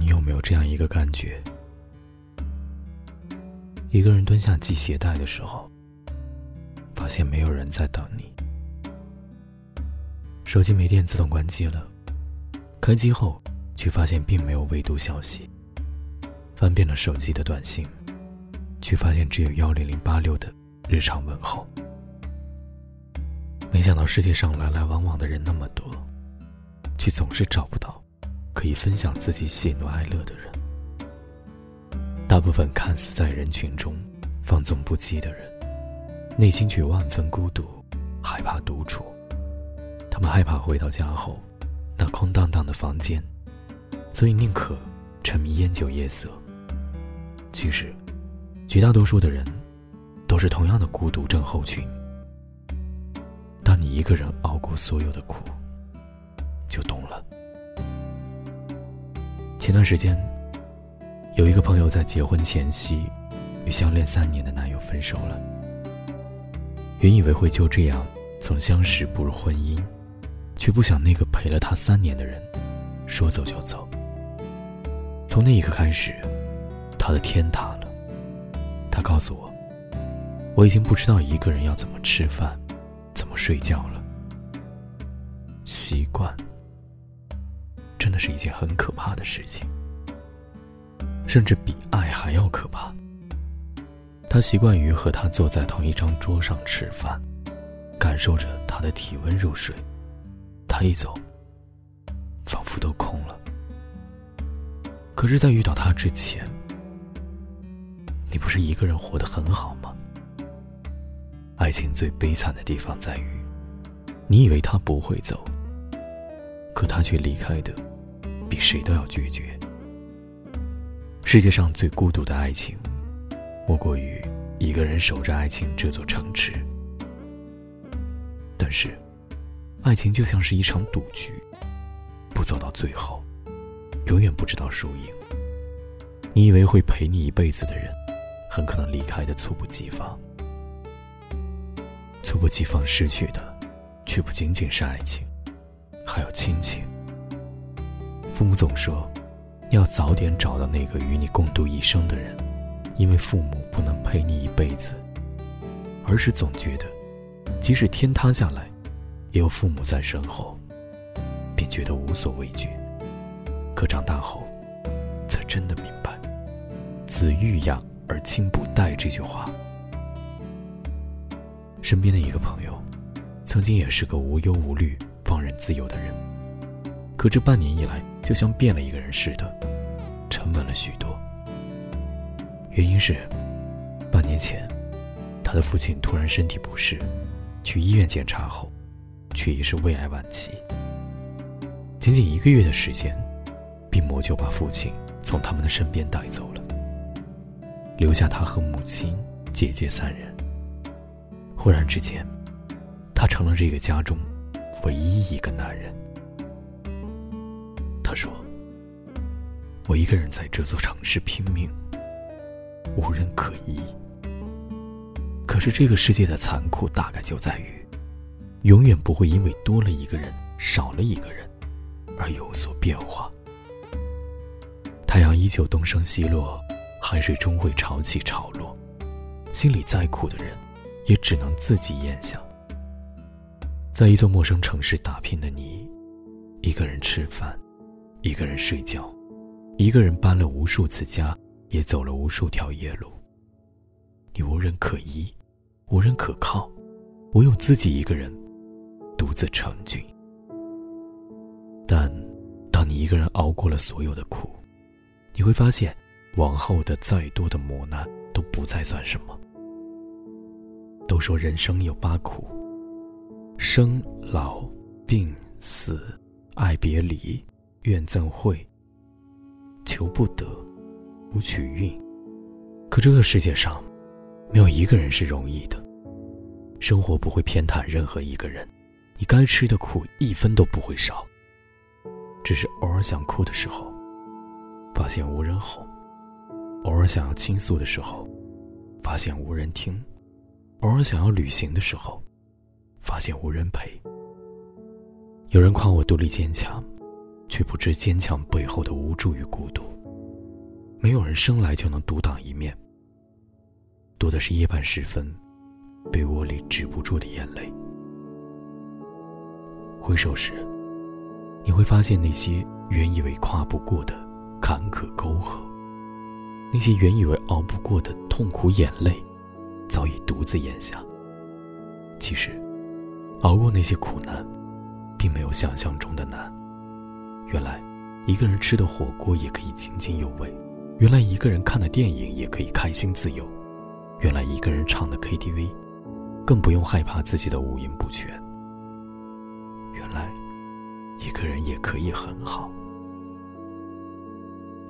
你有没有这样一个感觉：一个人蹲下系鞋带的时候，发现没有人在等你；手机没电自动关机了，开机后却发现并没有未读消息；翻遍了手机的短信，却发现只有幺零零八六的日常问候。没想到世界上来来往往的人那么多，却总是找不到可以分享自己喜怒哀乐的人。大部分看似在人群中放纵不羁的人，内心却万分孤独，害怕独处。他们害怕回到家后那空荡荡的房间，所以宁可沉迷烟酒夜色。其实，绝大多数的人都是同样的孤独症候群。当你一个人熬过所有的苦，就懂了。前段时间，有一个朋友在结婚前夕，与相恋三年的男友分手了。原以为会就这样从相识步入婚姻，却不想那个陪了他三年的人，说走就走。从那一刻开始，他的天塌了。他告诉我，我已经不知道一个人要怎么吃饭。怎么睡觉了？习惯真的是一件很可怕的事情，甚至比爱还要可怕。他习惯于和他坐在同一张桌上吃饭，感受着他的体温入睡。他一走，仿佛都空了。可是，在遇到他之前，你不是一个人活得很好吗？爱情最悲惨的地方在于，你以为他不会走，可他却离开的比谁都要决绝。世界上最孤独的爱情，莫过于一个人守着爱情这座城池。但是，爱情就像是一场赌局，不走到最后，永远不知道输赢。你以为会陪你一辈子的人，很可能离开的猝不及防。猝不及防失去的，却不仅仅是爱情，还有亲情。父母总说，要早点找到那个与你共度一生的人，因为父母不能陪你一辈子。儿时总觉得，即使天塌下来，也有父母在身后，便觉得无所畏惧。可长大后，才真的明白“子欲养而亲不待”这句话。身边的一个朋友，曾经也是个无忧无虑、放任自由的人，可这半年以来，就像变了一个人似的，沉稳了许多。原因是，半年前，他的父亲突然身体不适，去医院检查后，却已是胃癌晚期。仅仅一个月的时间，病魔就把父亲从他们的身边带走了，留下他和母亲、姐姐三人。忽然之间，他成了这个家中唯一一个男人。他说：“我一个人在这座城市拼命，无人可依。可是这个世界的残酷大概就在于，永远不会因为多了一个人、少了一个人而有所变化。太阳依旧东升西落，海水终会潮起潮落。心里再苦的人。”也只能自己咽下。在一座陌生城市打拼的你，一个人吃饭，一个人睡觉，一个人搬了无数次家，也走了无数条夜路。你无人可依，无人可靠，唯有自己一个人独自成军。但当你一个人熬过了所有的苦，你会发现，往后的再多的磨难都不再算什么。都说人生有八苦：生、老、病、死、爱别离、怨憎会、求不得、无取运。可这个世界上，没有一个人是容易的。生活不会偏袒任何一个人，你该吃的苦一分都不会少。只是偶尔想哭的时候，发现无人哄；偶尔想要倾诉的时候，发现无人听。偶尔想要旅行的时候，发现无人陪。有人夸我独立坚强，却不知坚强背后的无助与孤独。没有人生来就能独当一面，多的是夜半时分，被窝里止不住的眼泪。回首时，你会发现那些原以为跨不过的坎坷沟壑，那些原以为熬不过的痛苦眼泪，早已独自咽下。其实，熬过那些苦难，并没有想象中的难。原来，一个人吃的火锅也可以津津有味。原来一个人看的电影也可以开心自由，原来一个人唱的 KTV，更不用害怕自己的五音不全。原来一个人也可以很好。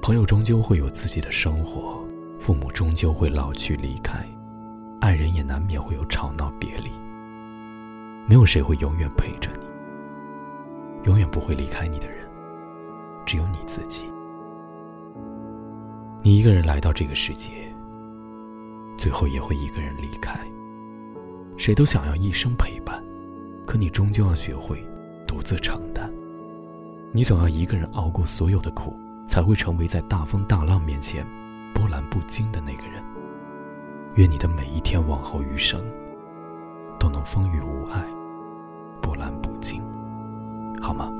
朋友终究会有自己的生活，父母终究会老去离开，爱人也难免会有吵闹别离。没有谁会永远陪着你，永远不会离开你的人，只有你自己。你一个人来到这个世界，最后也会一个人离开。谁都想要一生陪伴，可你终究要学会独自承担。你总要一个人熬过所有的苦，才会成为在大风大浪面前波澜不惊的那个人。愿你的每一天往后余生，都能风雨无碍，波澜不惊，好吗？